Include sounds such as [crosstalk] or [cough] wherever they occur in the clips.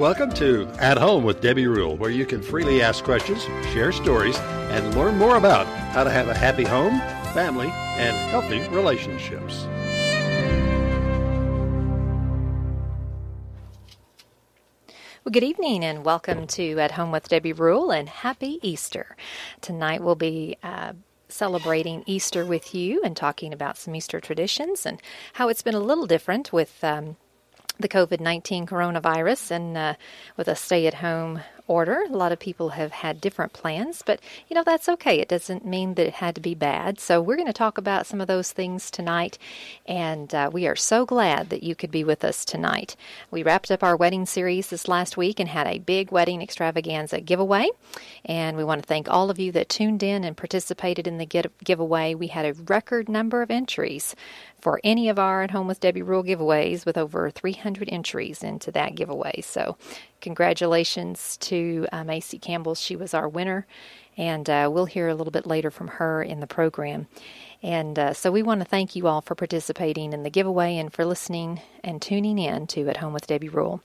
Welcome to At Home with Debbie Rule, where you can freely ask questions, share stories, and learn more about how to have a happy home, family, and healthy relationships. Well, good evening and welcome to At Home with Debbie Rule and Happy Easter. Tonight we'll be uh, celebrating Easter with you and talking about some Easter traditions and how it's been a little different with um, the COVID 19 coronavirus and uh, with a stay at home order. A lot of people have had different plans, but you know, that's okay. It doesn't mean that it had to be bad. So, we're going to talk about some of those things tonight, and uh, we are so glad that you could be with us tonight. We wrapped up our wedding series this last week and had a big wedding extravaganza giveaway, and we want to thank all of you that tuned in and participated in the get- giveaway. We had a record number of entries for any of our At Home with Debbie Rule giveaways with over 300 entries into that giveaway. So, congratulations to uh, Macy Campbell. She was our winner, and uh, we'll hear a little bit later from her in the program. And uh, so we want to thank you all for participating in the giveaway and for listening and tuning in to At Home with Debbie Rule.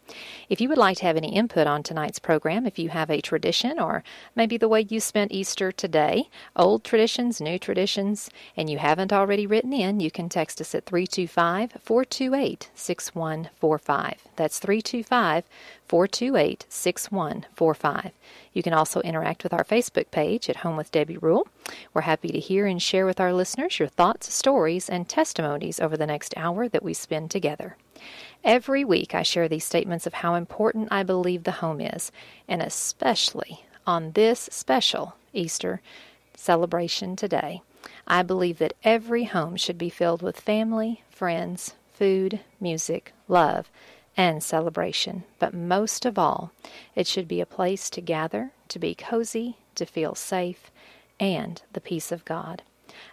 If you would like to have any input on tonight's program, if you have a tradition or maybe the way you spent Easter today, old traditions, new traditions, and you haven't already written in, you can text us at 325 428 6145. That's 325 428 6145. You can also interact with our Facebook page at Home with Debbie Rule. We're happy to hear and share with our listeners your thoughts, stories, and testimonies over the next hour that we spend together. Every week, I share these statements of how important I believe the home is, and especially on this special Easter celebration today. I believe that every home should be filled with family, friends, food, music, love, and celebration. But most of all, it should be a place to gather, to be cozy, to feel safe, and the peace of God.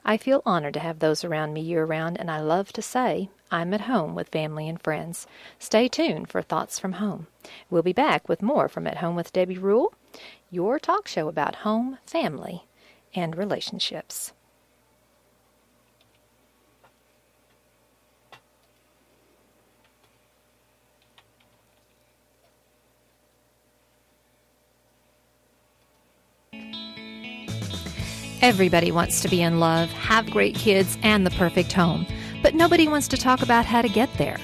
I feel honored to have those around me year round, and I love to say I'm at home with family and friends. Stay tuned for Thoughts from Home. We'll be back with more from At Home with Debbie Rule, your talk show about home, family, and relationships. Everybody wants to be in love, have great kids, and the perfect home, but nobody wants to talk about how to get there.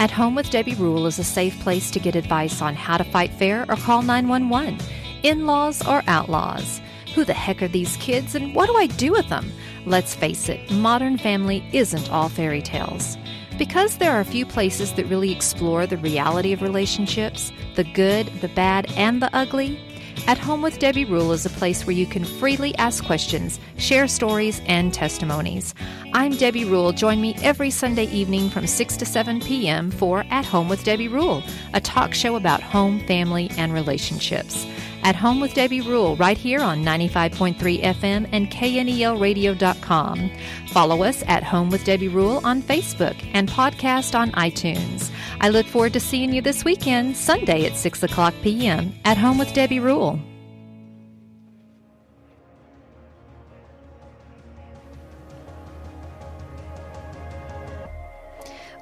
At Home with Debbie Rule is a safe place to get advice on how to fight fair or call 911, in laws or outlaws. Who the heck are these kids and what do I do with them? Let's face it, modern family isn't all fairy tales. Because there are a few places that really explore the reality of relationships, the good, the bad, and the ugly, at Home with Debbie Rule is a place where you can freely ask questions, share stories, and testimonies. I'm Debbie Rule. Join me every Sunday evening from 6 to 7 p.m. for At Home with Debbie Rule, a talk show about home, family, and relationships. At Home with Debbie Rule, right here on 95.3 FM and KNELradio.com. Follow us at Home with Debbie Rule on Facebook and podcast on iTunes. I look forward to seeing you this weekend, Sunday at 6 o'clock p.m. at Home with Debbie Rule.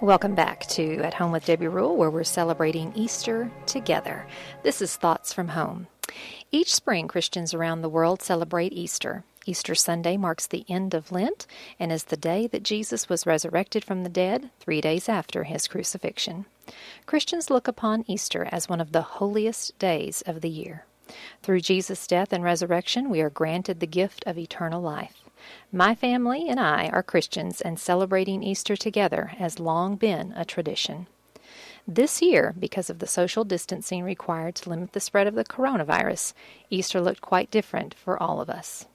Welcome back to At Home with Debbie Rule, where we're celebrating Easter together. This is Thoughts from Home. Each spring, Christians around the world celebrate Easter. Easter Sunday marks the end of Lent and is the day that Jesus was resurrected from the dead three days after his crucifixion. Christians look upon Easter as one of the holiest days of the year. Through Jesus' death and resurrection, we are granted the gift of eternal life. My family and I are Christians, and celebrating Easter together has long been a tradition. This year, because of the social distancing required to limit the spread of the coronavirus, Easter looked quite different for all of us.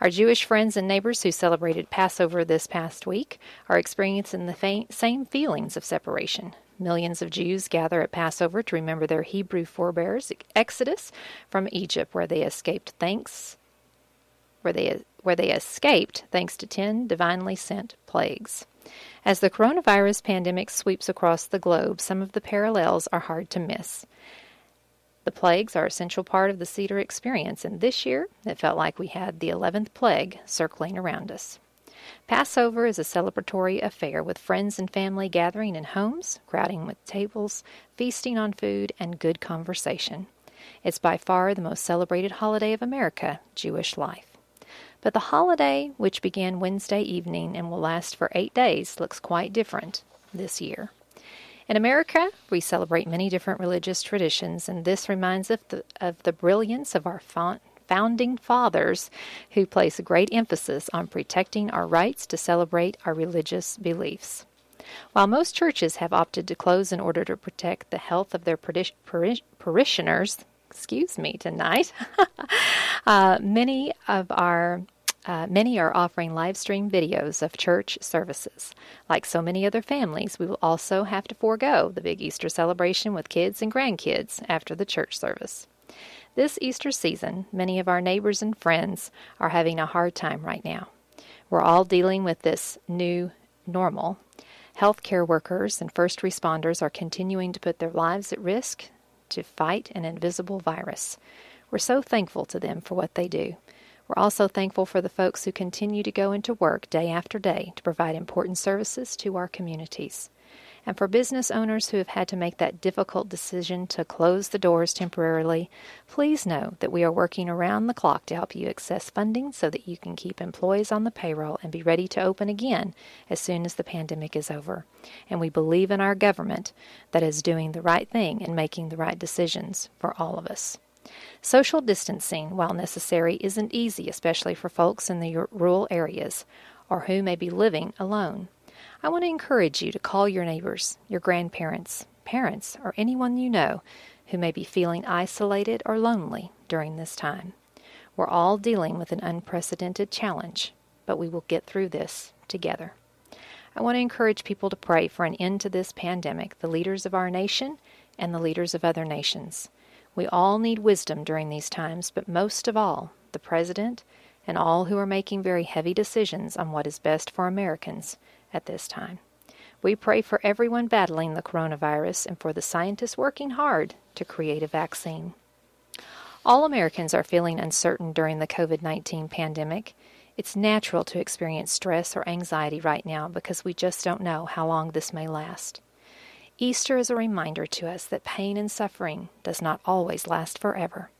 Our Jewish friends and neighbors who celebrated Passover this past week are experiencing the same feelings of separation. Millions of Jews gather at Passover to remember their Hebrew forebears' exodus from Egypt, where they escaped thanks, where they where they escaped thanks to ten divinely sent plagues. As the coronavirus pandemic sweeps across the globe, some of the parallels are hard to miss. The plagues are a central part of the Seder experience, and this year it felt like we had the 11th plague circling around us. Passover is a celebratory affair with friends and family gathering in homes, crowding with tables, feasting on food, and good conversation. It's by far the most celebrated holiday of America, Jewish life. But the holiday, which began Wednesday evening and will last for eight days, looks quite different this year. In America, we celebrate many different religious traditions, and this reminds us of the, of the brilliance of our founding fathers who place great emphasis on protecting our rights to celebrate our religious beliefs. While most churches have opted to close in order to protect the health of their parishioners, excuse me tonight, [laughs] uh, many of our uh, many are offering live stream videos of church services. Like so many other families, we will also have to forego the big Easter celebration with kids and grandkids after the church service. This Easter season, many of our neighbors and friends are having a hard time right now. We're all dealing with this new normal. Healthcare workers and first responders are continuing to put their lives at risk to fight an invisible virus. We're so thankful to them for what they do. We're also thankful for the folks who continue to go into work day after day to provide important services to our communities. And for business owners who have had to make that difficult decision to close the doors temporarily, please know that we are working around the clock to help you access funding so that you can keep employees on the payroll and be ready to open again as soon as the pandemic is over. And we believe in our government that is doing the right thing and making the right decisions for all of us. Social distancing, while necessary, isn't easy, especially for folks in the rural areas or who may be living alone. I want to encourage you to call your neighbors, your grandparents, parents, or anyone you know who may be feeling isolated or lonely during this time. We're all dealing with an unprecedented challenge, but we will get through this together. I want to encourage people to pray for an end to this pandemic, the leaders of our nation and the leaders of other nations. We all need wisdom during these times, but most of all, the President and all who are making very heavy decisions on what is best for Americans at this time. We pray for everyone battling the coronavirus and for the scientists working hard to create a vaccine. All Americans are feeling uncertain during the COVID 19 pandemic. It's natural to experience stress or anxiety right now because we just don't know how long this may last. Easter is a reminder to us that pain and suffering does not always last forever.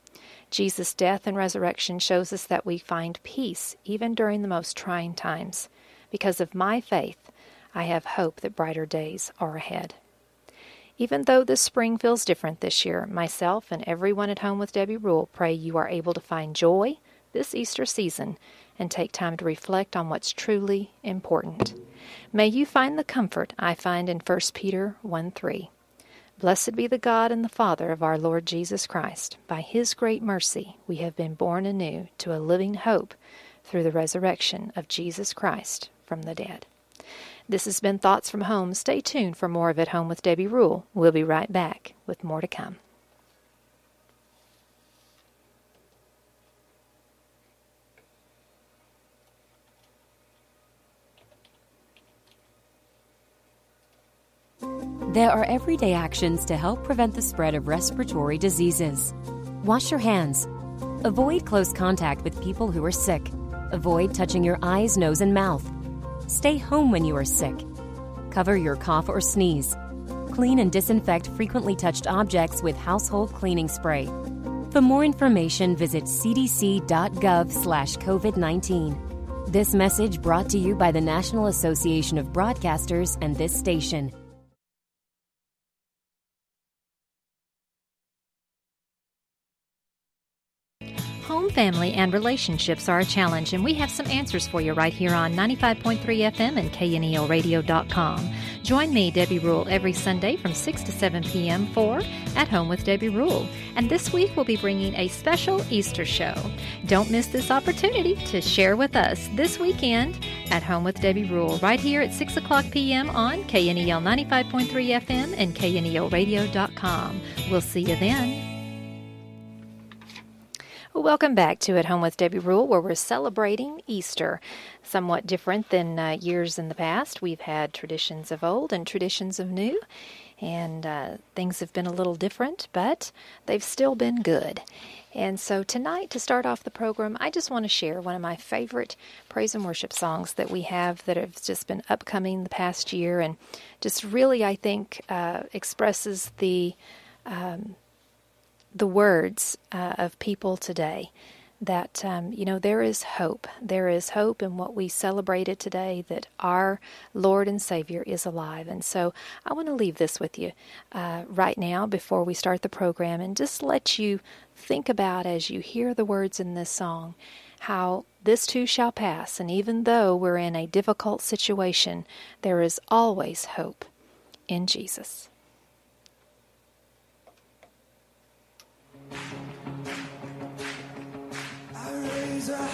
Jesus' death and resurrection shows us that we find peace even during the most trying times. Because of my faith, I have hope that brighter days are ahead. Even though this spring feels different this year, myself and everyone at home with Debbie Rule pray you are able to find joy this Easter season and take time to reflect on what's truly important. May you find the comfort I find in 1 Peter 1 3. Blessed be the God and the Father of our Lord Jesus Christ. By his great mercy, we have been born anew to a living hope through the resurrection of Jesus Christ from the dead. This has been Thoughts from Home. Stay tuned for more of At Home with Debbie Rule. We'll be right back with more to come. There are everyday actions to help prevent the spread of respiratory diseases. Wash your hands. Avoid close contact with people who are sick. Avoid touching your eyes, nose, and mouth. Stay home when you are sick. Cover your cough or sneeze. Clean and disinfect frequently touched objects with household cleaning spray. For more information, visit cdc.gov/covid19. This message brought to you by the National Association of Broadcasters and this station. Family, and relationships are a challenge, and we have some answers for you right here on 95.3 FM and KNELradio.com. Join me, Debbie Rule, every Sunday from 6 to 7 p.m. for At Home with Debbie Rule. And this week we'll be bringing a special Easter show. Don't miss this opportunity to share with us this weekend at Home with Debbie Rule, right here at 6 o'clock p.m. on KNEL 95.3 FM and KNELradio.com. We'll see you then. Welcome back to At Home with Debbie Rule, where we're celebrating Easter. Somewhat different than uh, years in the past. We've had traditions of old and traditions of new. and uh, things have been a little different, but they've still been good. And so tonight, to start off the program, I just want to share one of my favorite praise and worship songs that we have that have just been upcoming the past year, and just really, I think, uh, expresses the um, the words uh, of people today that um, you know there is hope. There is hope in what we celebrated today that our lord and savior is alive. And so i want to leave this with you uh, right now before we start the program and just let you think about as you hear the words in this song how this too shall pass. And even though we're in a difficult situation there is always hope in jesus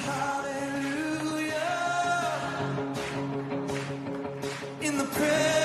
hallelujah in the presence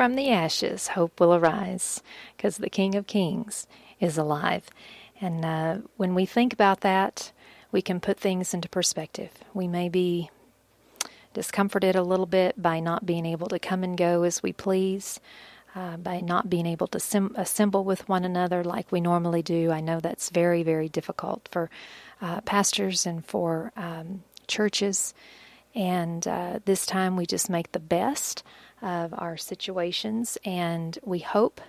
from the ashes, hope will arise, because the King of Kings is alive. And uh, when we think about that, we can put things into perspective. We may be discomforted a little bit by not being able to come and go as we please, uh, by not being able to sim- assemble with one another like we normally do. I know that's very, very difficult for uh, pastors and for um, churches. And uh, this time we just make the best of our situations, and we hope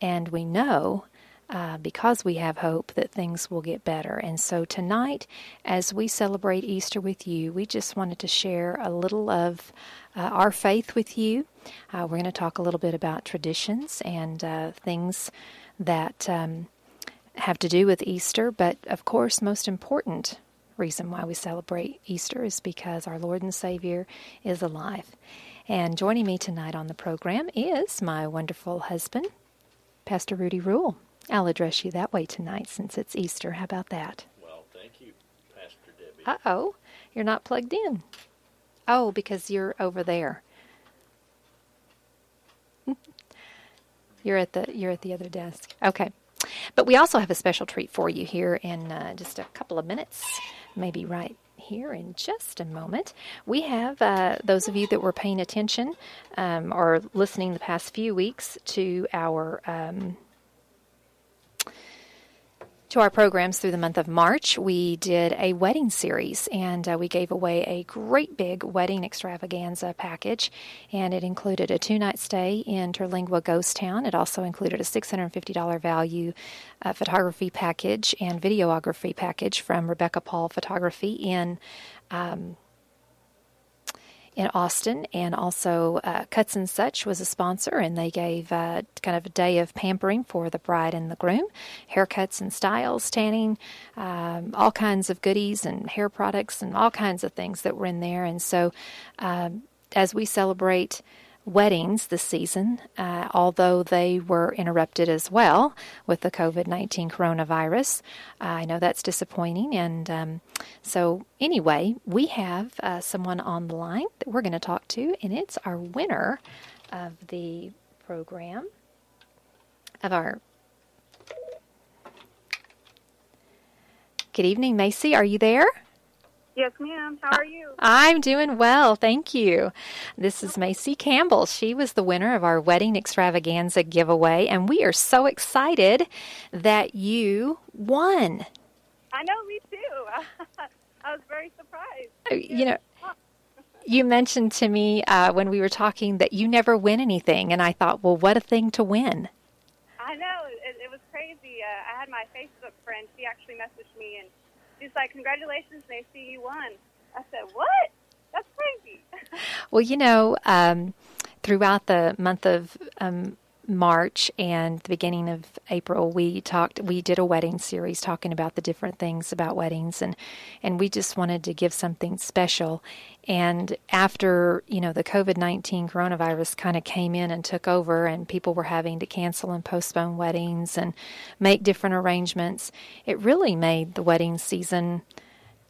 and we know. Uh, because we have hope that things will get better. And so tonight, as we celebrate Easter with you, we just wanted to share a little of uh, our faith with you. Uh, we're going to talk a little bit about traditions and uh, things that um, have to do with Easter, but of course, most important reason why we celebrate Easter is because our Lord and Savior is alive. And joining me tonight on the program is my wonderful husband, Pastor Rudy Rule. I'll address you that way tonight since it's Easter. How about that? Well, thank you, Pastor Debbie. Uh oh, you're not plugged in. Oh, because you're over there. [laughs] you're at the you're at the other desk. Okay. But we also have a special treat for you here in uh, just a couple of minutes, maybe right here in just a moment. We have uh, those of you that were paying attention um, or listening the past few weeks to our. Um, to our programs through the month of March, we did a wedding series and uh, we gave away a great big wedding extravaganza package. And it included a two night stay in Terlingua Ghost Town. It also included a $650 value uh, photography package and videography package from Rebecca Paul Photography in. Um, in Austin, and also uh, Cuts and Such was a sponsor, and they gave uh, kind of a day of pampering for the bride and the groom, haircuts and styles, tanning, um, all kinds of goodies and hair products, and all kinds of things that were in there. And so, um, as we celebrate weddings this season, uh, although they were interrupted as well with the COVID 19 coronavirus. Uh, I know that's disappointing. And um, so, anyway, we have uh, someone on the line that we're going to talk to, and it's our winner of the program, of our. Good evening, Macy. Are you there? Yes, ma'am. How are you? I'm doing well, thank you. This is Macy Campbell. She was the winner of our wedding extravaganza giveaway, and we are so excited that you won. I know, me too. [laughs] I was very surprised. Uh, You know, you mentioned to me uh, when we were talking that you never win anything, and I thought, well, what a thing to win. I know. It, it was crazy. Uh, I had my Facebook friend. She actually messaged me, and she's like, "Congratulations, Macy, you won." I said, "What? That's crazy." [laughs] Well, you know, um, throughout the month of um, March and the beginning of April, we talked. We did a wedding series talking about the different things about weddings, and and we just wanted to give something special. And after you know the COVID nineteen coronavirus kind of came in and took over, and people were having to cancel and postpone weddings and make different arrangements, it really made the wedding season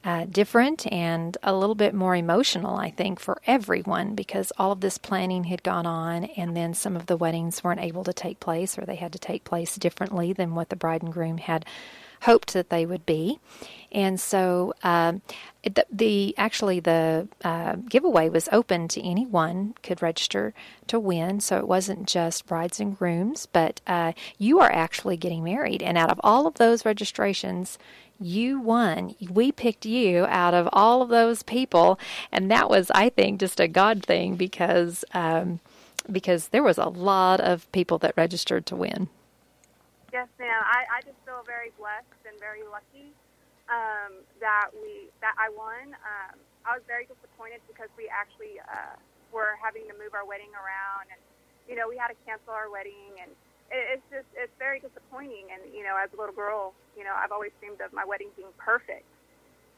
uh, different and a little bit more emotional, I think, for everyone because all of this planning had gone on, and then some of the weddings weren't able to take place or they had to take place differently than what the bride and groom had hoped that they would be. And so, um, the, the actually the uh, giveaway was open to anyone could register to win. So it wasn't just brides and grooms, but uh, you are actually getting married. And out of all of those registrations, you won. We picked you out of all of those people, and that was, I think, just a God thing because um, because there was a lot of people that registered to win. yes, ma'am. I, I just feel very blessed and very lucky um, that we that I won. Um, I was very disappointed because we actually uh, were having to move our wedding around, and you know we had to cancel our wedding, and it, it's just it's very disappointing. And you know, as a little girl, you know, I've always dreamed of my wedding being perfect,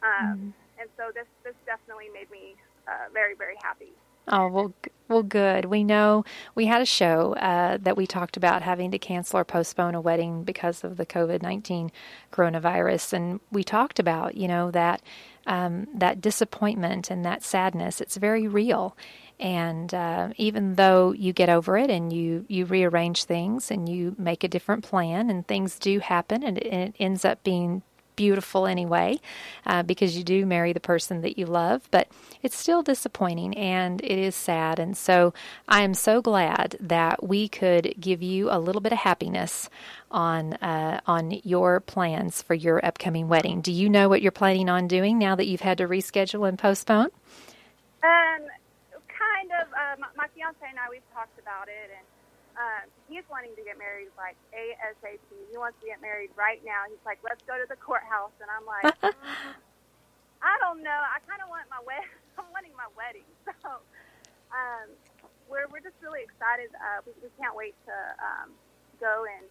um, and so this this definitely made me uh, very very happy. Oh well, well, good. We know we had a show uh, that we talked about having to cancel or postpone a wedding because of the COVID nineteen coronavirus, and we talked about you know that um, that disappointment and that sadness. It's very real. And uh, even though you get over it and you, you rearrange things and you make a different plan and things do happen and it, and it ends up being beautiful anyway uh, because you do marry the person that you love, but it's still disappointing and it is sad. And so I am so glad that we could give you a little bit of happiness on uh, on your plans for your upcoming wedding. Do you know what you're planning on doing now that you've had to reschedule and postpone? Um, kind of. Uh, my, my fiance and I, we've talked about it, and um, he's wanting to get married like ASAP. He wants to get married right now. He's like, let's go to the courthouse, and I'm like, mm, [laughs] I don't know. I kind of want my wed. [laughs] I'm wanting my wedding, [laughs] so um, we're we're just really excited. Uh, we, we can't wait to um, go and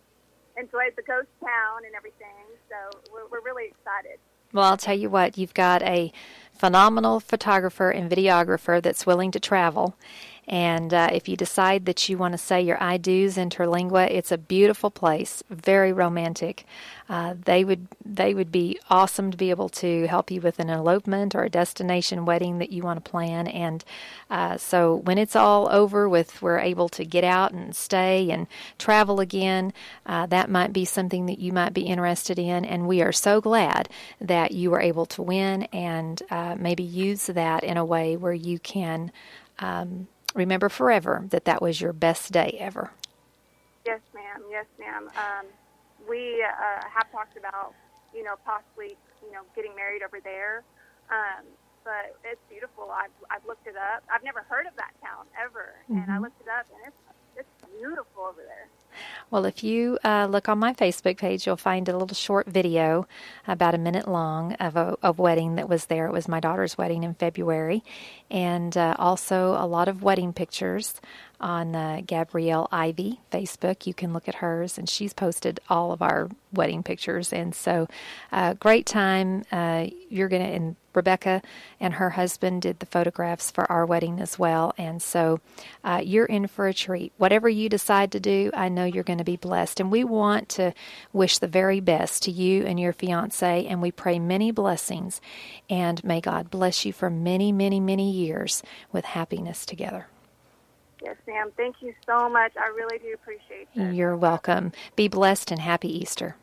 enjoy the ghost town and everything. So we're we're really excited. Well, I'll tell you what, you've got a phenomenal photographer and videographer that's willing to travel and uh, if you decide that you want to say your I do's in Terlingua, it's a beautiful place, very romantic. Uh, they would they would be awesome to be able to help you with an elopement or a destination wedding that you want to plan. And uh, so when it's all over, with we're able to get out and stay and travel again, uh, that might be something that you might be interested in. And we are so glad that you were able to win and uh, maybe use that in a way where you can. Um, remember forever that that was your best day ever. Yes, ma'am. Yes, ma'am. Um, we uh, have talked about, you know, possibly, you know, getting married over there. Um, but it's beautiful. I've, I've looked it up. I've never heard of that town ever, mm-hmm. and I mm-hmm. looked it up, and it's it's beautiful over there. Well, if you uh, look on my Facebook page, you'll find a little short video, about a minute long, of a, a wedding that was there. It was my daughter's wedding in February, and uh, also a lot of wedding pictures on uh, Gabrielle Ivy Facebook. You can look at hers, and she's posted all of our wedding pictures. And so, uh, great time. Uh, you're going to, and Rebecca and her husband did the photographs for our wedding as well. And so, uh, you're in for a treat. Whatever you decide to do, I know you're going to be blessed. And we want to wish the very best to you and your fiance, and we pray many blessings. And may God bless you for many, many, many years with happiness together. Yes, ma'am. Thank you so much. I really do appreciate you. You're welcome. Be blessed and happy Easter.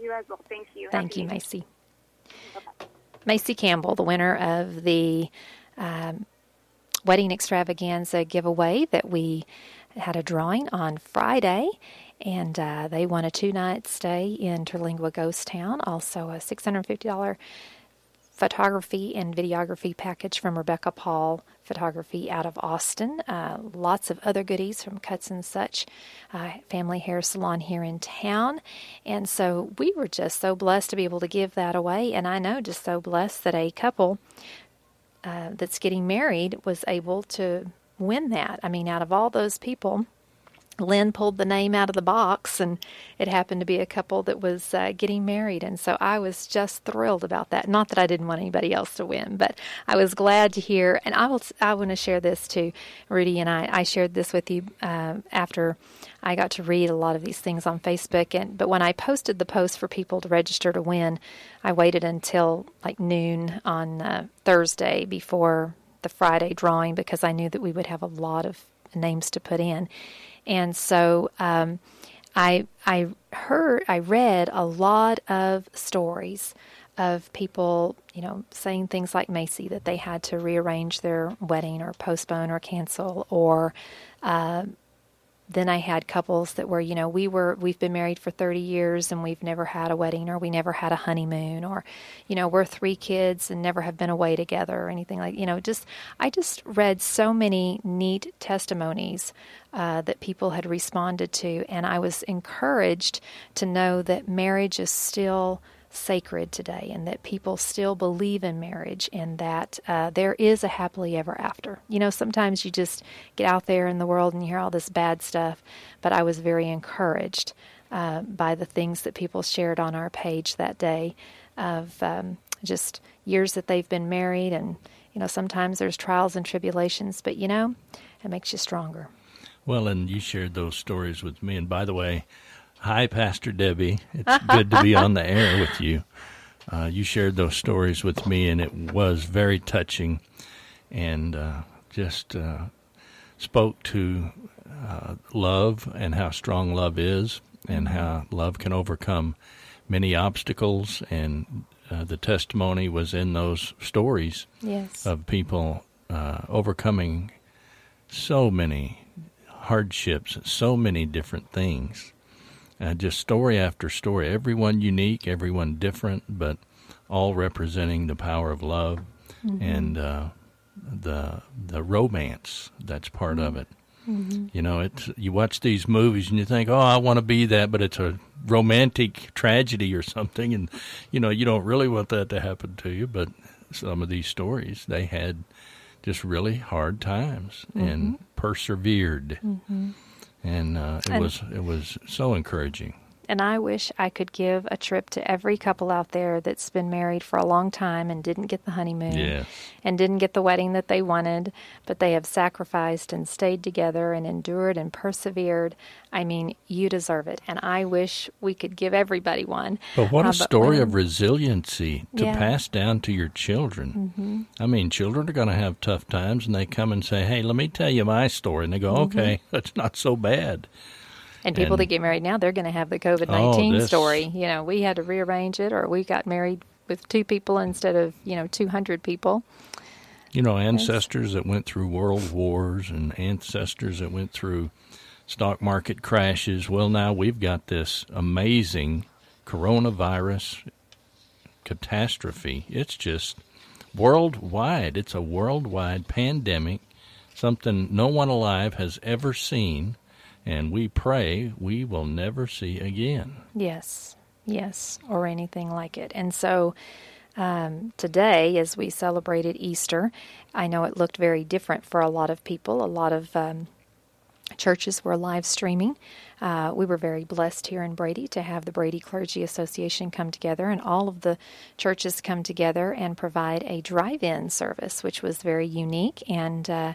You as well. Thank you. Thank happy you, Macy. Bye-bye. Macy Campbell, the winner of the um, wedding extravaganza giveaway that we had a drawing on Friday. And uh, they won a two night stay in Terlingua Ghost Town, also a $650 photography and videography package from Rebecca Paul Photography out of Austin. Uh, lots of other goodies from Cuts and Such, uh, family hair salon here in town. And so we were just so blessed to be able to give that away. And I know just so blessed that a couple uh, that's getting married was able to win that. I mean, out of all those people, Lynn pulled the name out of the box, and it happened to be a couple that was uh, getting married. And so I was just thrilled about that. Not that I didn't want anybody else to win, but I was glad to hear. And I will, I want to share this too, Rudy and I. I shared this with you uh, after I got to read a lot of these things on Facebook. And but when I posted the post for people to register to win, I waited until like noon on uh, Thursday before the Friday drawing because I knew that we would have a lot of names to put in. And so um, I I heard I read a lot of stories of people, you know, saying things like Macy that they had to rearrange their wedding or postpone or cancel or uh, then I had couples that were, you know, we were we've been married for 30 years and we've never had a wedding or we never had a honeymoon or you know, we're three kids and never have been away together or anything like, you know, just I just read so many neat testimonies uh, that people had responded to and I was encouraged to know that marriage is still sacred today and that people still believe in marriage and that uh, there is a happily ever after. You know, sometimes you just get out there in the world and you hear all this bad stuff, but I was very encouraged uh, by the things that people shared on our page that day of um, just years that they've been married and you know sometimes there's trials and tribulations but you know it makes you stronger well and you shared those stories with me and by the way Hi, Pastor Debbie. It's good to be on the air with you. uh, you shared those stories with me, and it was very touching, and uh, just uh, spoke to uh, love and how strong love is, and how love can overcome many obstacles. And uh, the testimony was in those stories Yes. of people uh, overcoming so many hardships, so many different things. Uh, just story after story, everyone unique, everyone different, but all representing the power of love and uh, the the romance that's part of it. You know, it's you watch these movies and you think, "Oh, I want to be that," but it's a romantic tragedy or something, and you know, you don't really want that to happen to you. But some of these stories, they had just really hard times and persevered, and uh, it And- was it was so encouraging. And I wish I could give a trip to every couple out there that's been married for a long time and didn't get the honeymoon and didn't get the wedding that they wanted, but they have sacrificed and stayed together and endured and persevered. I mean, you deserve it. And I wish we could give everybody one. But what Uh, a story when- of resiliency to Yeah. Mm-hmm. pass down to your children. I mean, children are going to have tough times, and they come and say, "Hey, let me tell you my story," and they go, Mm-hmm. "Okay, [laughs] that's not so bad." And people And- that get married now, they're going to have the oh, COVID 19 Oh, story. You know, we had to rearrange it, or we got married with two people instead of, you know, 200 people. You know, ancestors that went through world wars and ancestors that went through stock market crashes. Well, now we've got this amazing coronavirus catastrophe. It's just worldwide. It's a worldwide pandemic, something no one alive has ever seen, and we pray we will never see again. Yes, yes, or anything like it. And so um, today, as we celebrated Easter, I know it looked very different for a lot of people. A lot of um, churches were live streaming. Uh, we were very blessed here in Brady to have the Brady Clergy Association come together, and all of the churches come together and provide a drive in service, which was very unique, and uh,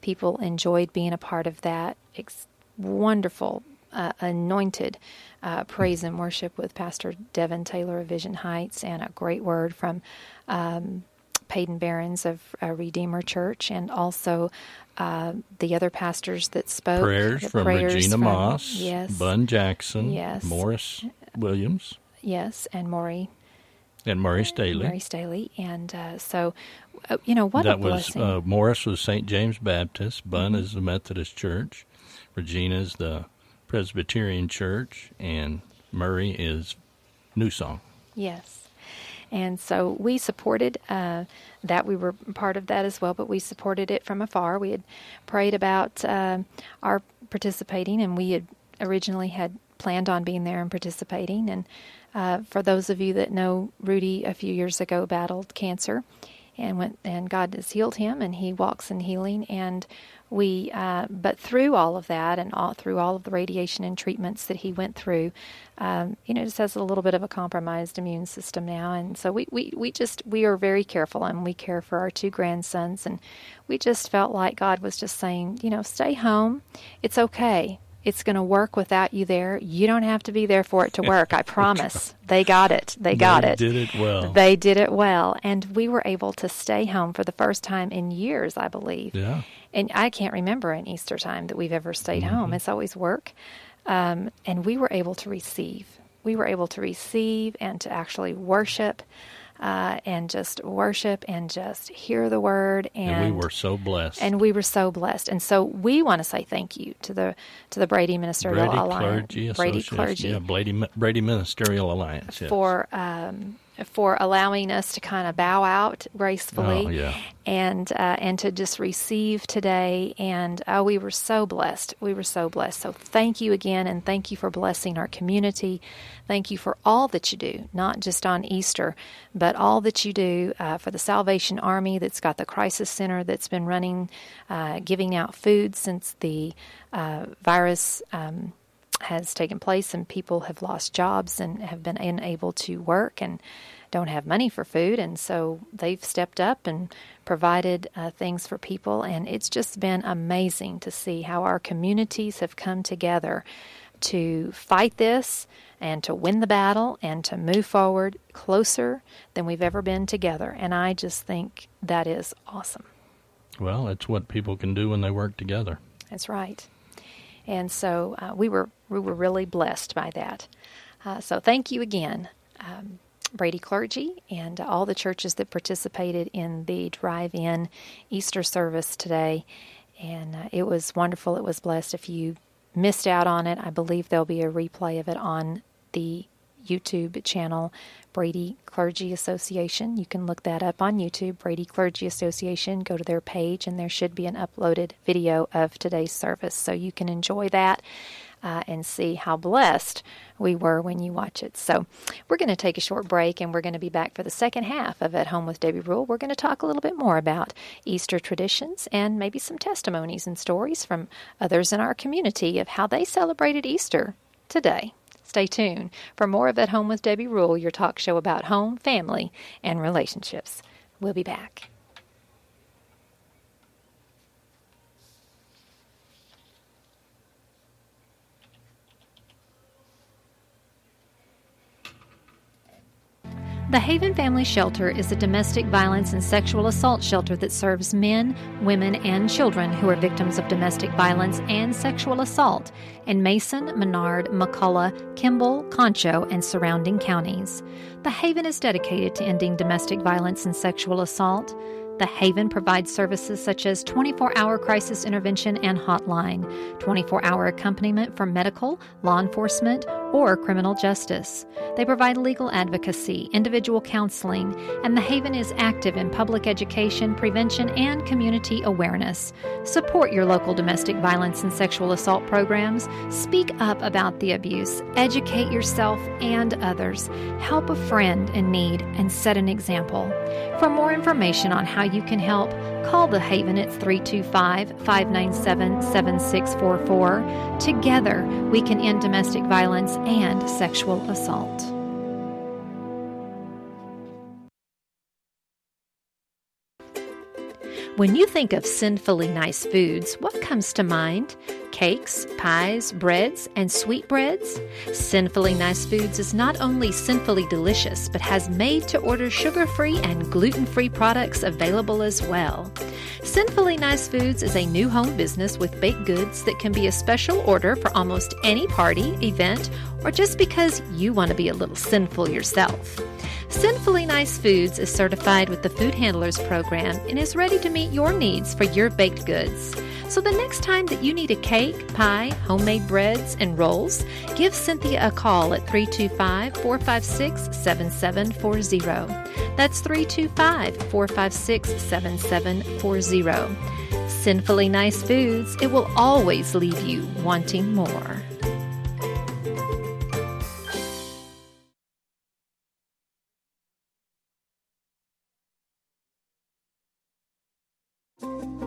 people enjoyed being a part of that. Ex- wonderful, uh, anointed uh, praise and worship with Pastor Devin Taylor of Vision Heights, and a great word from. Um, Peyton Barons of uh, Redeemer Church, and also uh, the other pastors that spoke. Prayers from prayers Regina from- Moss, yes, Bun Jackson, Yes. Morris Williams, yes, and Maury and Murray Staley. Mary Staley, and uh, so uh, you know what that a was uh, Morris was St. James Baptist. Bun Mm-hmm. is the Methodist Church. Regina is the Presbyterian Church, and Murray is New Song. Yes. And so we supported uh, that. We were part of that as well, but we supported it from afar. We had prayed about uh, our participating, and we had originally had planned on being there and participating. And uh, for those of you that know, Rudy a few years ago battled cancer, and went and God has healed him, and he walks in healing. And we, uh, but through all of that, and all through all of the radiation and treatments that he went through, um, you know, just has a little bit of a compromised immune system now, and so we, we, we just we are very careful, and we care for our two grandsons, and we just felt like God was just saying, you know, stay home, it's okay. It's going to work without you there. You don't have to be there for it to work. I [laughs] promise. They got it. They got it. They it. did it well. They did it well. And we were able to stay home for the first time in years, I believe. Yeah. And I can't remember an Easter time that we've ever stayed Mm-hmm. home. It's always work. Um, and we were able to receive. We were able to receive and to actually worship uh, and just worship and just hear the word. And, And, we were so blessed. and we were so blessed. And so we want to say thank you to the to the Brady Ministerial Brady Alliance, Clergy Brady Clergy, Yeah, Brady, Brady Ministerial Alliance. yes. for um, for allowing us to kind of bow out gracefully Oh, yeah. and uh, and to just receive today. And oh, we were so blessed. We were so blessed. So thank you again, and thank you for blessing our community. Thank you for all that you do, not just on Easter, but all that you do uh, for the Salvation Army that's got the crisis center that's been running, uh, giving out food since the uh, virus. Um, has taken place and people have lost jobs and have been unable to work and don't have money for food and so they've stepped up and provided uh, things for people and it's just been amazing to see how our communities have come together to fight this and to win the battle and to move forward closer than we've ever been together. And I just think that is awesome. Well, it's what people can do when they work together. That's right. And so uh, we were we were really blessed by that. Uh, so thank you again, um, Brady Clergy, and all the churches that participated in the drive-in Easter service today. And uh, it was wonderful. It was blessed. If you missed out on it, I believe there'll be a replay of it on the YouTube channel, Brady Clergy Association. You can look that up on YouTube, Brady Clergy Association. Go to their page, and there should be an uploaded video of today's service. So you can enjoy that uh, and see how blessed we were when you watch it. So we're going to take a short break, and we're going to be back for the second half of At Home with Debbie Rule. We're going to talk a little bit more about Easter traditions and maybe some testimonies and stories from others in our community of how they celebrated Easter today. Stay tuned for more of At Home with Debbie Rule, your talk show about home, family, and relationships. We'll be back. The Haven Family Shelter is a domestic violence and sexual assault shelter that serves men, women, and children who are victims of domestic violence and sexual assault in Mason, Menard, McCulloch, Kimble, Concho, and surrounding counties. The Haven is dedicated to ending domestic violence and sexual assault. The Haven provides services such as 24 hour crisis intervention and hotline, 24 hour accompaniment for medical, law enforcement, or criminal justice. They provide legal advocacy, individual counseling, and the Haven is active in public education, prevention, and community awareness. Support your local domestic violence and sexual assault programs. Speak up about the abuse. Educate yourself and others. Help a friend in need and set an example. For more information on how you can help, call the Haven at 325 597 7644. Together, we can end domestic violence and sexual assault. When you think of sinfully nice foods, what comes to mind? Cakes, pies, breads, and sweetbreads? Sinfully Nice Foods is not only sinfully delicious, but has made to order sugar free and gluten free products available as well. Sinfully Nice Foods is a new home business with baked goods that can be a special order for almost any party, event, or just because you want to be a little sinful yourself. Sinfully Nice Foods is certified with the Food Handlers Program and is ready to meet your needs for your baked goods. So the next time that you need a cake, pie, homemade breads, and rolls, give Cynthia a call at 325 456 7740. That's 325 456 7740. Sinfully Nice Foods, it will always leave you wanting more.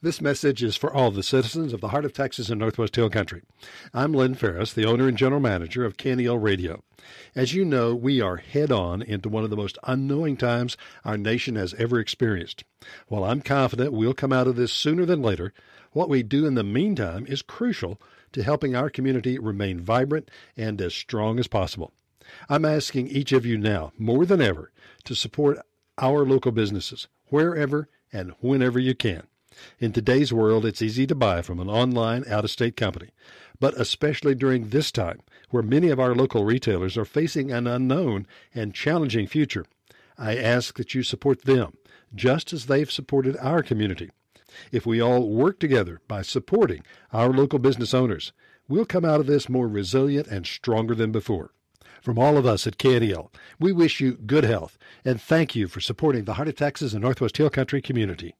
This message is for all the citizens of the heart of Texas and Northwest Hill Country. I'm Lynn Ferris, the owner and general manager of KNEL Radio. As you know, we are head on into one of the most unknowing times our nation has ever experienced. While I'm confident we'll come out of this sooner than later, what we do in the meantime is crucial to helping our community remain vibrant and as strong as possible. I'm asking each of you now, more than ever, to support our local businesses wherever and whenever you can. In today's world, it's easy to buy from an online out of state company, but especially during this time where many of our local retailers are facing an unknown and challenging future, I ask that you support them just as they've supported our community. If we all work together by supporting our local business owners, we'll come out of this more resilient and stronger than before. From all of us at KNEL, we wish you good health and thank you for supporting the Heart of Texas and Northwest Hill Country community.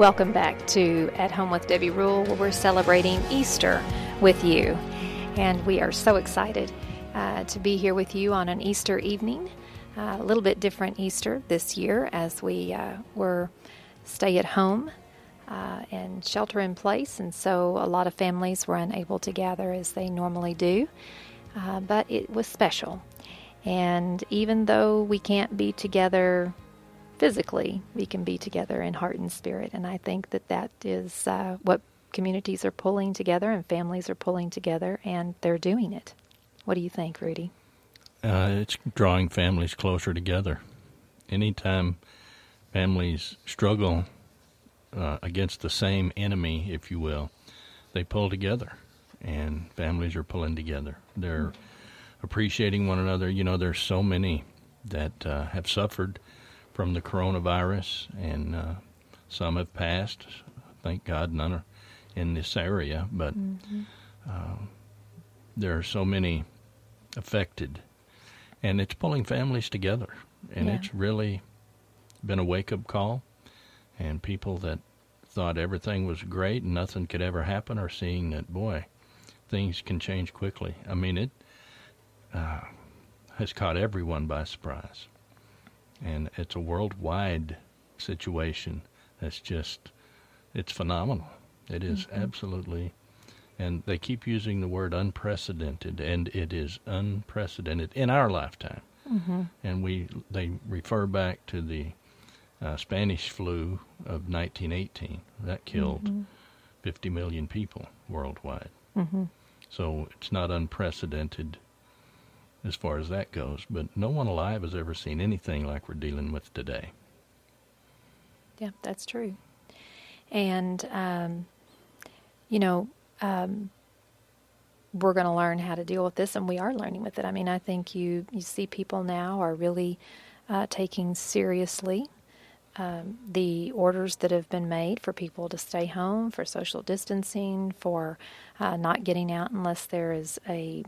Welcome back to At Home with Debbie Rule, where we're celebrating Easter with you. And we are so excited uh, to be here with you on an Easter evening. Uh, a little bit different Easter this year as we uh, were stay at home uh, and shelter in place, and so a lot of families were unable to gather as they normally do. Uh, but it was special. And even though we can't be together physically, we can be together in heart and spirit. And I think that that is uh, what communities are pulling together and families are pulling together, and they're doing it. What do you think, Rudy? Uh, it's drawing families closer together. Anytime families struggle uh, against the same enemy, if you will, they pull together, and families are pulling together. They're appreciating one another. You know, there's so many that uh, have suffered from the coronavirus, and uh, some have passed. Thank God, none are in this area, but Mm-hmm. uh, there are so many affected, and it's pulling families together, and Yeah. it's really been a wake up call. And people that thought everything was great and nothing could ever happen are seeing that boy, things can change quickly. I mean, it uh, has caught everyone by surprise, and it's a worldwide situation that's just it's phenomenal. It is absolutely and they keep using the word unprecedented, and it is unprecedented in our lifetime. Mm-hmm. And we they refer back to the uh, Spanish flu of 1918 that killed 50 million people worldwide. Mm-hmm. So it's not unprecedented as far as that goes, but no one alive has ever seen anything like we're dealing with today. Yeah, that's true. And, um, you know, um, we're going to learn how to deal with this, and we are learning with it. I mean, I think you, you see people now are really uh, taking seriously um, the orders that have been made for people to stay home, for social distancing, for uh, not getting out unless there is a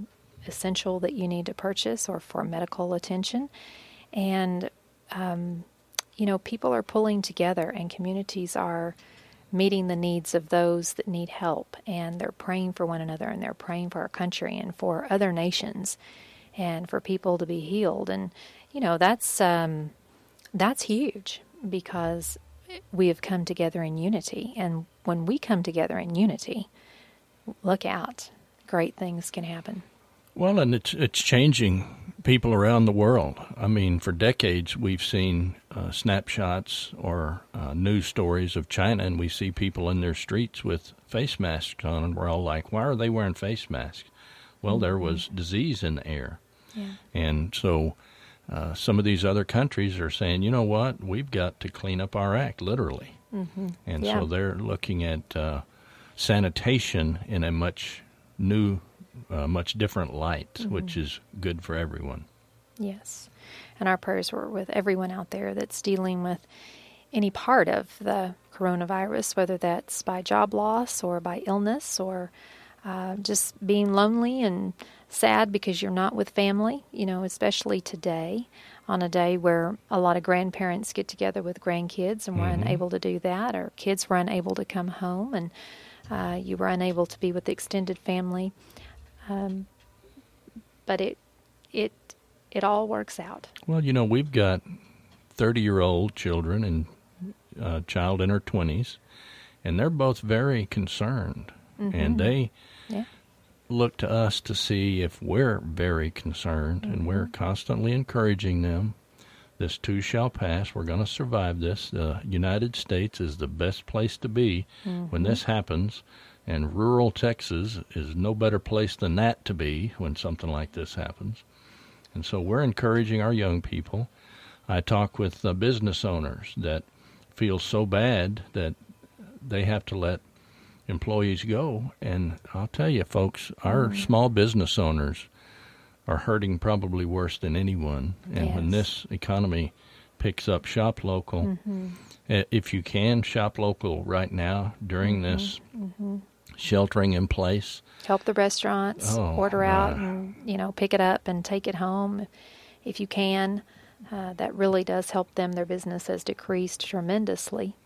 essential that you need to purchase, or for medical attention. And um, you know, people are pulling together and communities are meeting the needs of those that need help. And they're praying for one another and they're praying for our country and for other nations and for people to be healed. And you know that's um, that's huge because we have come together in unity. And when we come together in unity look out. Great things can happen Well, and it's it's changing people around the world. I mean, for decades we've seen uh, snapshots or uh, news stories of China, and we see people in their streets with face masks on, and we're all like, "Why are they wearing face masks?" Well, there was disease in the air, yeah and so uh, some of these other countries are saying, "You know what? We've got to clean up our act, literally." Mm-hmm. And Yeah. so they're looking at uh, sanitation in a much new, uh, much different light, which is good for everyone. Yes. And our prayers were with everyone out there that's dealing with any part of the coronavirus, whether that's by job loss or by illness or uh, just being lonely and sad because you're not with family, you know, especially today on a day where a lot of grandparents get together with grandkids and were unable to do that, or kids were unable to come home and uh, you were unable to be with the extended family. Um, but it, it, it all works out. Well, you know, we've got 30 year old children and a child in her 20s, and they're both very concerned. Mm-hmm. And they Yeah. look to us to see if we're very concerned, and we're mm-hmm. constantly encouraging them. This too shall pass. We're going to survive this. The United States is the best place to be when mm-hmm. this happens, and rural Texas is no better place than that to be when something like this happens. And so we're encouraging our young people. I talk with uh, business owners that feel so bad that they have to let employees go. And I'll tell you, folks, our small business owners are hurting probably worse than anyone. And when this economy picks up, shop local. Uh, If you can, shop local right now during this sheltering in place. help the restaurants Oh, order out and you know pick it up and take it home if you can. Uh, that really does help them. Their business has decreased tremendously.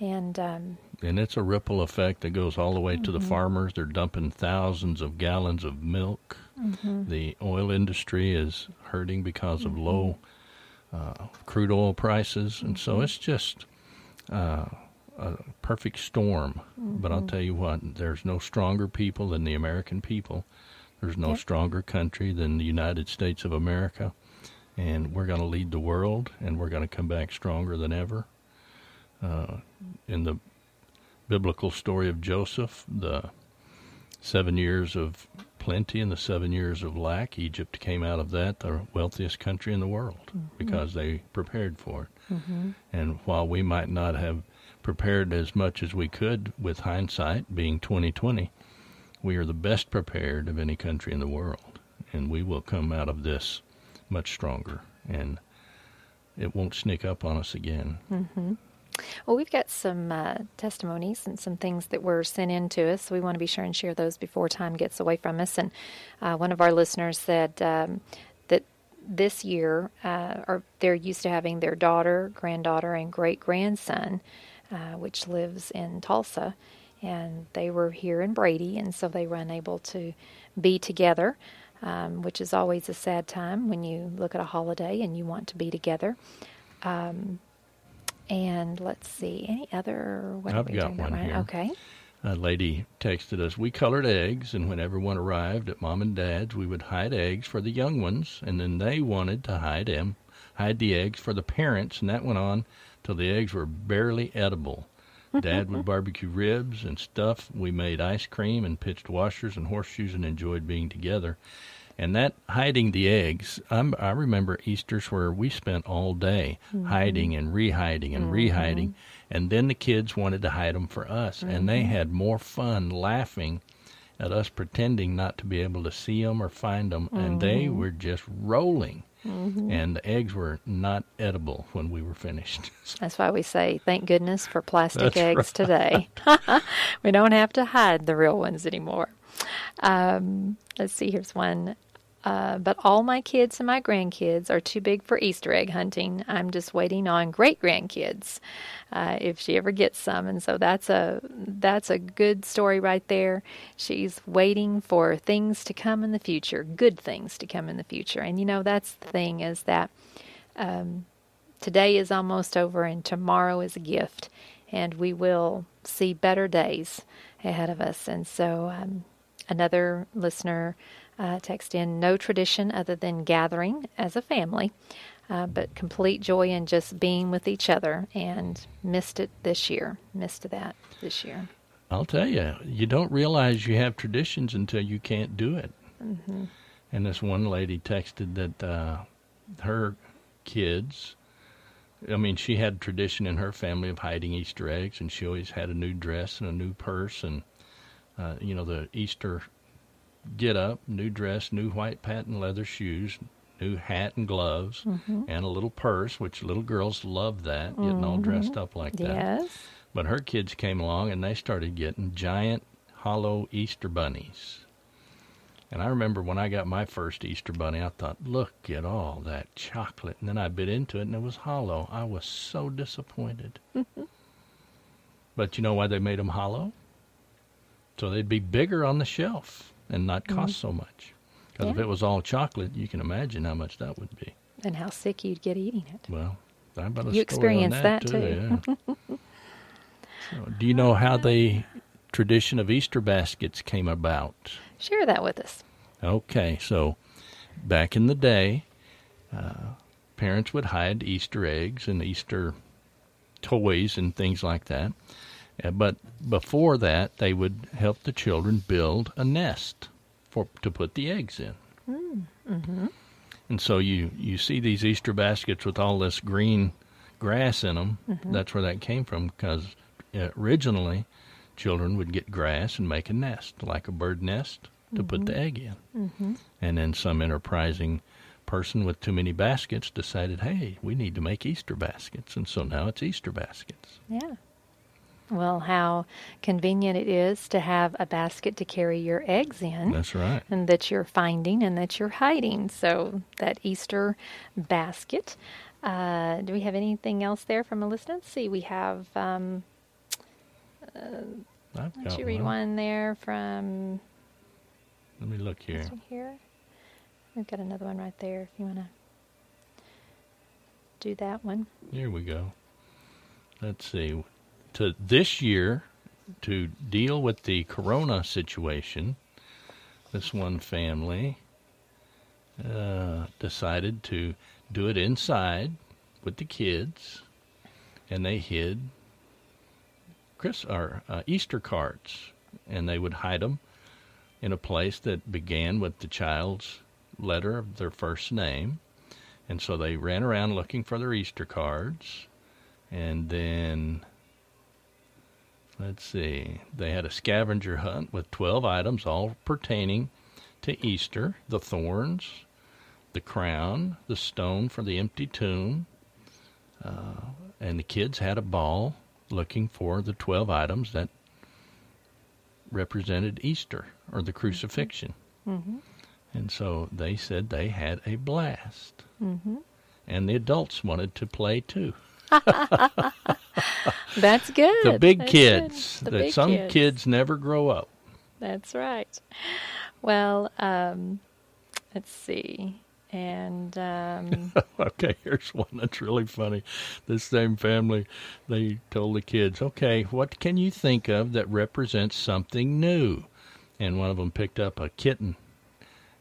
And um, and it's a ripple effect that goes all the way to the farmers. They're dumping thousands of gallons of milk. The oil industry is hurting because of low uh, crude oil prices, and so it's just uh, a perfect storm. But I'll mm-hmm. tell you what, there's no stronger people than the American people. There's no Yep. stronger country than the United States of America, and we're going to lead the world, and we're going to come back stronger than ever. Uh, in the biblical story of Joseph, the seven years of plenty and the seven years of lack, Egypt came out of that the wealthiest country in the world mm-hmm. because they prepared for it. Mm-hmm. And while we might not have prepared as much as we could with hindsight being 2020, we are the best prepared of any country in the world. And we will come out of this much stronger and it won't sneak up on us again. Well, we've got some uh, testimonies and some things that were sent in to us. So we want to be sure and share those before time gets away from us. And uh, one of our listeners said um, that this year, uh, or they're used to having their daughter, granddaughter, and great grandson, uh, which lives in Tulsa, and they were here in Brady, and so they were unable to be together. Um, which is always a sad time when you look at a holiday and you want to be together. And let's see, any other? What I've got one right? here. Okay. A lady texted us, We colored eggs, and when everyone arrived at mom and dad's, we would hide eggs for the young ones, and then they wanted to hide them, hide the eggs for the parents, and that went on till the eggs were barely edible. Dad would barbecue ribs and stuff. We made ice cream and pitched washers and horseshoes and enjoyed being together. And that hiding the eggs, I'm, I remember Easter's where we spent all day mm-hmm. hiding and rehiding and mm-hmm. rehiding, and then the kids wanted to hide them for us, and they mm-hmm. had more fun laughing at us pretending not to be able to see them or find them, and they were just rolling. And the eggs were not edible when we were finished. [laughs] That's why we say thank goodness for plastic That's eggs today. [laughs] we don't have to hide the real ones anymore. Um, let's see, here's one. Uh, but all my kids and my grandkids are too big for Easter egg hunting. I'm just waiting on great grandkids uh, if she ever gets some, and so that's a that's a good story right there. She's waiting for things to come in the future, good things to come in the future, and you know that's the thing is that today is almost over and tomorrow is a gift and we will see better days ahead of us and so um, another listener uh, text in no tradition other than gathering as a family uh, but complete joy in just being with each other and missed it this year missed that this year I'll tell you, you don't realize you have traditions until you can't do it. Mm-hmm. And this one lady texted that uh, her kids, I mean, she had tradition in her family of hiding Easter eggs, and she always had a new dress and a new purse, and uh, you know the Easter get up, new dress, new white patent leather shoes, new hat and gloves, mm-hmm. and a little purse, which little girls love that, getting all dressed mm-hmm. up like that. yes But her kids came along and they started getting giant hollow Easter bunnies. And I remember when I got my first Easter bunny, I thought, look at all that chocolate. And then I bit into it and it was hollow. I was so disappointed. [laughs] but you know why they made them hollow? So they'd be bigger on the shelf and not cost so much. Because if it was all chocolate, you can imagine how much that would be. and how sick you'd get eating it Well, I about You experienced that, that, too. yeah. [laughs] so, do you know how the tradition of Easter baskets came about? share that with us Okay, so back in the day, uh, parents would hide Easter eggs and Easter toys and things like that. But before that, they would help the children build a nest for to put the eggs in. Hmm, mm-hmm. And so you you see these Easter baskets with all this green grass in them. Mm-hmm. That's where that came from because originally children would get grass and make a nest like a bird nest to put the mm-hmm. egg in. And then some enterprising person with too many baskets decided, hey, we need to make Easter baskets. And so now it's Easter baskets. Yeah. Well, how convenient it is to have a basket to carry your eggs in. That's right. And that you're finding and that you're hiding. So, that Easter basket. Uh, do we have anything else there from a listener? Let's see. We have um, I've Why don't you read one there from Let me look here. here? We've got another one right there if you want to do that one. Here we go. Let's see. To this year, to deal with the corona situation, this one family uh, decided to do it inside with the kids, and they hid Chris or uh, Easter cards, and they would hide them in a place that began with the child's letter of their first name. And so they ran around looking for their Easter cards. And then, let's see, they had a scavenger hunt with 12 items, all pertaining to Easter the thorns, the crown, the stone for the empty tomb. Uh, and the kids had a ball looking for the 12 items that represented Easter or the crucifixion. Mm-hmm. And so they said they had a blast. Mm-hmm. And the adults wanted to play too. [laughs] [laughs] That's good. The big That's kids. The that big some kids. kids never grow up. That's right. Well, um, let's see. And um, [laughs] okay, here's one that's really funny. This same family, they told the kids, okay, what can you think of that represents something new? And one of them picked up a kitten.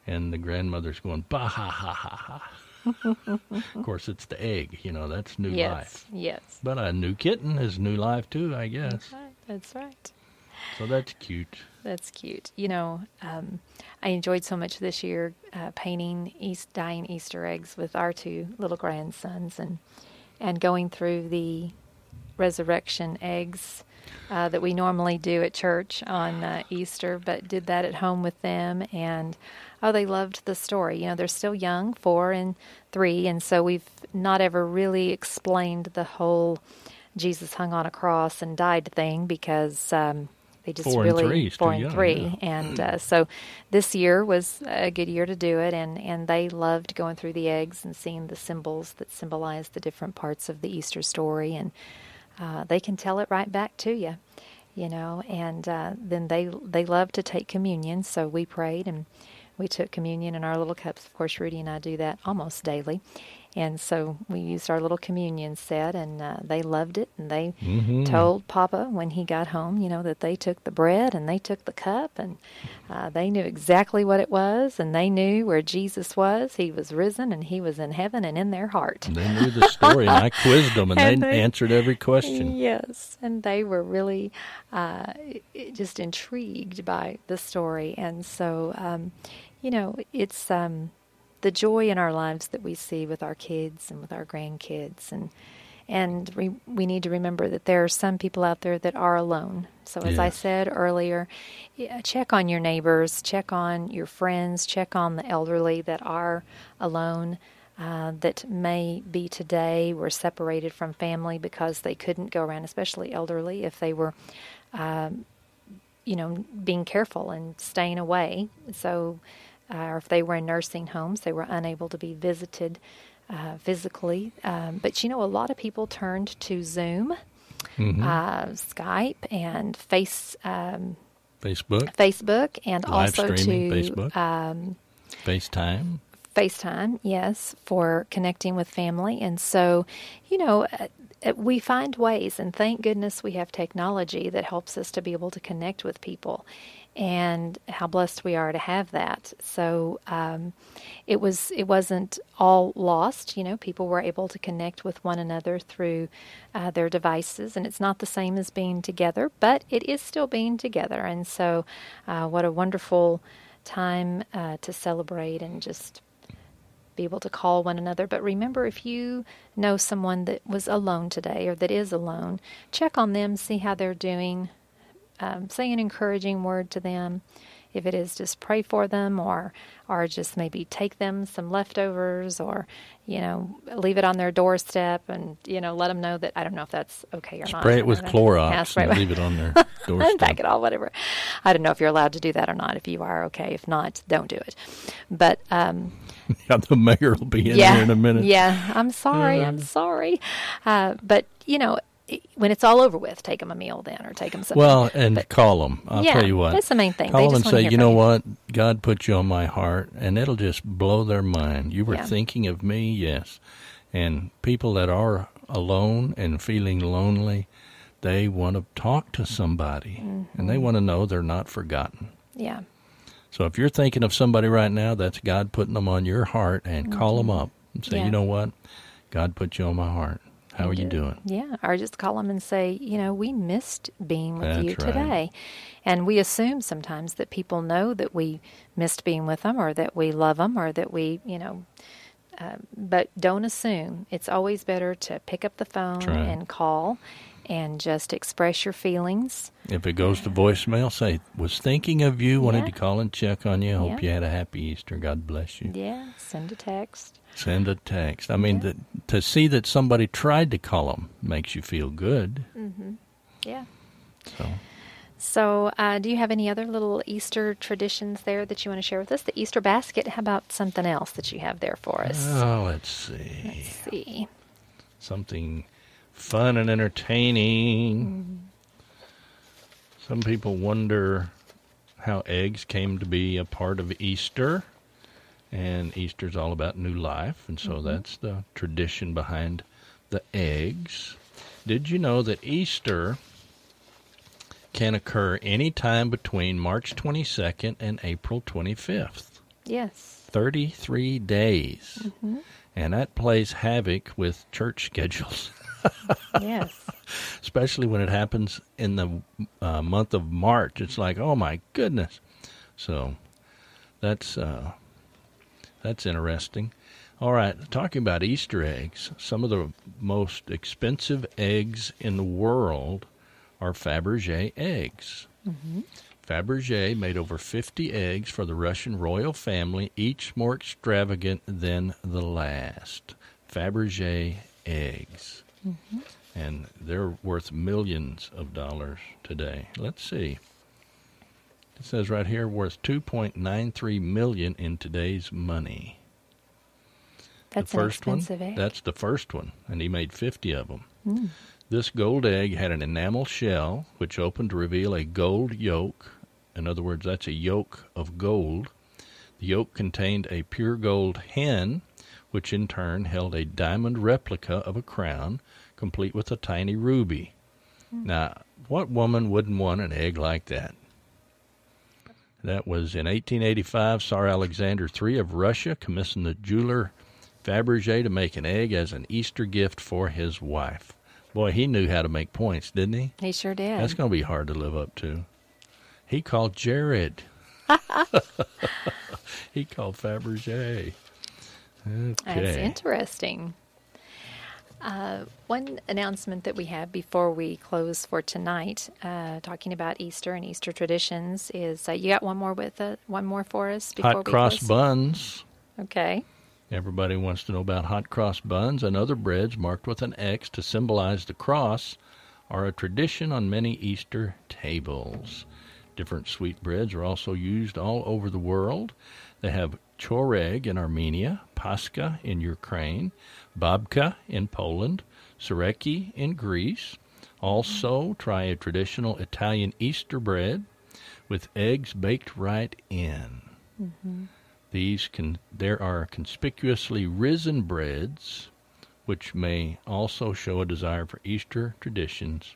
And the grandmother's going, bah ha ha ha ha. of course, it's the egg. You know, that's new yes, life. yes. But a new kitten is new life too, I guess. That's right. That's right. So that's cute. That's cute. You know, um, I enjoyed so much this year uh, painting East dying Easter eggs with our two little grandsons, and and going through the resurrection eggs uh, that we normally do at church on uh, Easter, but did that at home with them, and oh, they loved the story. You know, they're still young, four and three, and so we've not ever really explained the whole Jesus hung on a cross and died thing because. Um, they just Four and really three four and young, three, yeah. and uh, so this year was a good year to do it, and and they loved going through the eggs and seeing the symbols that symbolize the different parts of the Easter story, and uh, they can tell it right back to you, you know. And uh, then they they love to take communion, so we prayed and we took communion in our little cups. Of course, Rudy and I do that almost daily. And so we used our little communion set, and uh, they loved it. And they Mm-hmm. told Papa when he got home, you know, that they took the bread and they took the cup, and uh, they knew exactly what it was, and they knew where Jesus was. He was risen, and he was in heaven and in their heart. And They knew the story, and I quizzed them, and, [laughs] And they, they- answered every question. Yes, and they were really uh, just intrigued by the story, and so um, you know, it's um, the joy in our lives that we see with our kids and with our grandkids, and and we we need to remember that there are some people out there that are alone. So as I said earlier, check on your neighbors, check on your friends, check on the elderly that are alone. Uh, that may be today were separated from family because they couldn't go around, especially elderly, if they were, um, you know, being careful and staying away. So, uh, or if they were in nursing homes, they were unable to be visited uh, physically. Um, but you know, a lot of people turned to Zoom, Mm-hmm. uh, Skype, and Face um, Facebook, Facebook, and Live also streaming, to Facebook. um, FaceTime. FaceTime, yes, for connecting with family. And so, you know, uh, uh, we find ways, and thank goodness we have technology that helps us to be able to connect with people. And how blessed we are to have that. So um, it was it wasn't all lost. You know, people were able to connect with one another through uh, their devices, and it's not the same as being together, but it is still being together. And so, uh, what a wonderful time uh, to celebrate and just be able to call one another. But remember, if you know someone that was alone today or that is alone, check on them, see how they're doing, um, say an encouraging word to them. If it is just pray for them, or or just maybe take them some leftovers, or you know leave it on their doorstep, and you know let them know that I don't know if that's okay or not. Spray it with. Clorox Yeah, spray leave it on their and [laughs] doorstep. pack it all, whatever. I don't know if you're allowed to do that or not. If you are, okay. If not, don't do it. But um, [laughs] Yeah, the mayor will be in yeah, here in a minute. Yeah, I'm sorry. I'm sorry. Uh, but you know, when it's all over with, take them a meal then, or take them something. Well, and But- call them. I'll yeah, tell you what. that's the main thing. They Call them just and say, you know what? God put you on my heart, and it'll just blow their mind. You were Yeah. thinking of me, yes. And people that are alone and feeling lonely, they want to talk to somebody, and Mm-hmm. they want to know they're not forgotten. yeah, So if you're thinking of somebody right now, that's God putting them on your heart, and call them up and say, Mm-hmm. Yeah. you know what? God put you on my heart. How are you doing? Yeah, or just call them and say, you know, we missed being with That's you right. today. And we assume sometimes that people know that we missed being with them or that we love them or that we, you know, uh, but don't assume. It's always better to pick up the phone right. and call and just express your feelings. If it goes to voicemail, say, was thinking of you, wanted Yeah. to call and check on you. Hope Yeah. you had a happy Easter. God bless you. Yeah, send a text. Send a text. I mean, Yeah. the, to see that somebody tried to call them makes you feel good. Mm-hmm. Yeah. So, So, uh, do you have any other little Easter traditions there that you want to share with us? The Easter basket. How about something else that you have there for us? oh, let's see. Let's see. Something fun and entertaining. Some people wonder how eggs came to be a part of Easter. And Easter's all about new life, and so that's the tradition behind the eggs. Did you know that Easter can occur any time between March 22nd and April 25th? Yes. 33 days. And that plays havoc with church [laughs] schedules, yes. especially when it happens in the uh, month of March. It's like, oh my goodness. So that's uh, that's interesting. All right, talking about Easter eggs, some of the most expensive eggs in the world are Fabergé eggs. Mm-hmm. Fabergé made over 50 eggs for the Russian royal family, each more extravagant than the last. Fabergé eggs. Mm-hmm. And they're worth millions of dollars today. Let's see. It says right here worth 2.93 million in today's money. That's the first an expensive one. egg. That's the first one, and he made 50 of them. Hmm. This gold egg had an enamel shell, which opened to reveal a gold yolk. In other words, that's a yolk of gold. The yolk contained a pure gold hen, which in turn held a diamond replica of a crown, complete with a tiny ruby. Hmm. Now, what woman wouldn't want an egg like that? That was in 1885. Tsar Alexander III of Russia commissioned the jeweler Fabergé to make an egg as an Easter gift for his wife. Boy, he knew how to make points, didn't he? he sure did. That's going to be hard to live up to. He called Jared. [laughs] [laughs] he called Fabergé. That's interesting. Uh, one announcement that we have before we close for tonight, uh, talking about Easter and Easter traditions, is uh, you got one more with uh, one more for us before Hot we cross close? buns. Okay. Everybody wants to know about hot cross buns and other breads marked with an X to symbolize the cross are a tradition on many Easter tables. Different sweet breads are also used all over the world. They have choreg in Armenia, paska in Ukraine, babka in Poland, tsoureki in Greece. Also, try a traditional Italian Easter bread with eggs baked right in. These can there are conspicuously risen breads, which may also show a desire for Easter traditions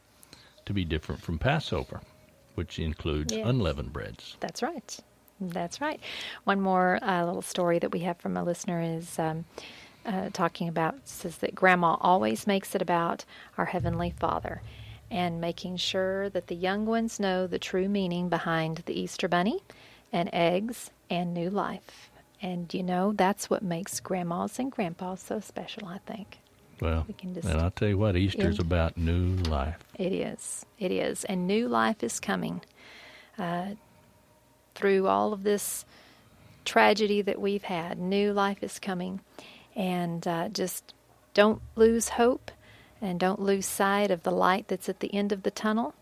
to be different from Passover, which includes Yes. unleavened breads. That's right. That's right. One more uh, little story that we have from a listener is um, uh, talking about says that Grandma always makes it about our Heavenly Father and making sure that the young ones know the true meaning behind the Easter Bunny and eggs and new life. And you know, that's what makes grandmas and grandpas so special, I think. Well, We can just and I'll tell you what, Easter's end- about new life. It is. It is. And new life is coming. Uh, through all of this tragedy that we've had, new life is coming. And uh, just don't lose hope and don't lose sight of the light that's at the end of the tunnel.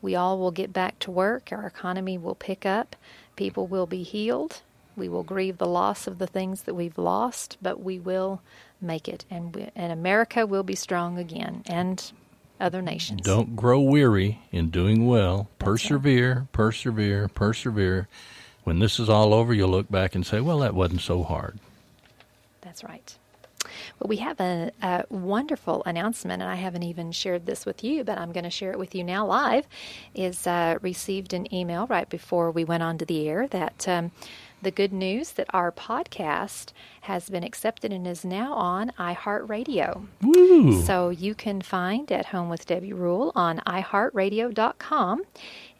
We all will get back to work. Our economy will pick up. People will be healed. We will grieve the loss of the things that we've lost, but we will make it. And, we, and America will be strong again. And other nations. Don't grow weary in doing well. Persevere, persevere, persevere. When this is all over, you'll look back and say, well, that wasn't so hard. That's right. Well, we have a, a, wonderful announcement, and I haven't even shared this with you, but I'm going to share it with you now live. Is uh, received an email right before we went on to the air that um, the good news that our podcast has been accepted and is now on iHeartRadio. Woo. So you can find At Home with Debbie Rule on iHeartRadio.com.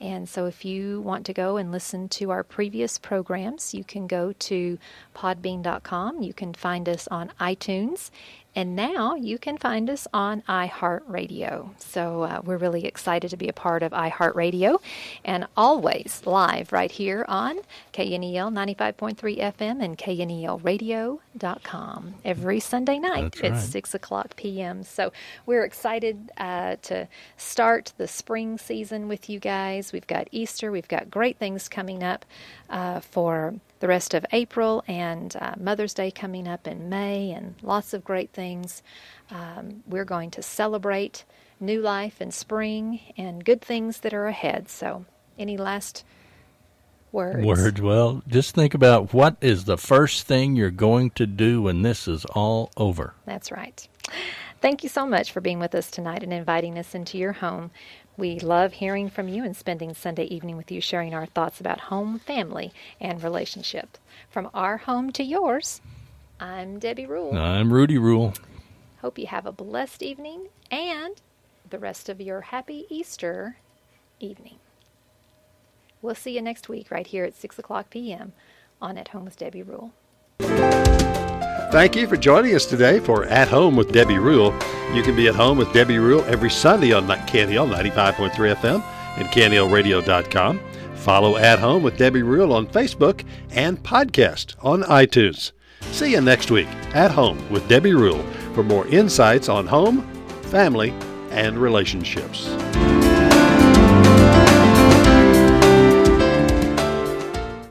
And so if you want to go and listen to our previous programs, you can go to podbean.com. You can find us on iTunes and now you can find us on iHeartRadio. So uh, we're really excited to be a part of iHeartRadio and always live right here on KNEL 95.3 FM and KNELradio.com every Sunday night That's at right. 6 o'clock p.m. So we're excited uh, to start the spring season with you guys. We've got Easter, we've got great things coming up uh, for the rest of April and uh, Mother's Day coming up in May, and lots of great things. Um, we're going to celebrate new life and spring and good things that are ahead. So, any last words? Words. Well, just think about what is the first thing you're going to do when this is all over. That's right. Thank you so much for being with us tonight and inviting us into your home. We love hearing from you and spending Sunday evening with you, sharing our thoughts about home, family, and relationships. From our home to yours, I'm Debbie Rule. I'm Rudy Rule. Hope you have a blessed evening and the rest of your happy Easter evening. We'll see you next week right here at 6 o'clock p.m. on At Home with Debbie Rule. Thank you for joining us today for At Home with Debbie Rule. You can be at home with Debbie Rule every Sunday on KNEL 95.3 FM and KNELradio.com. Follow At Home with Debbie Rule on Facebook and podcast on iTunes. See you next week at Home with Debbie Rule for more insights on home, family, and relationships.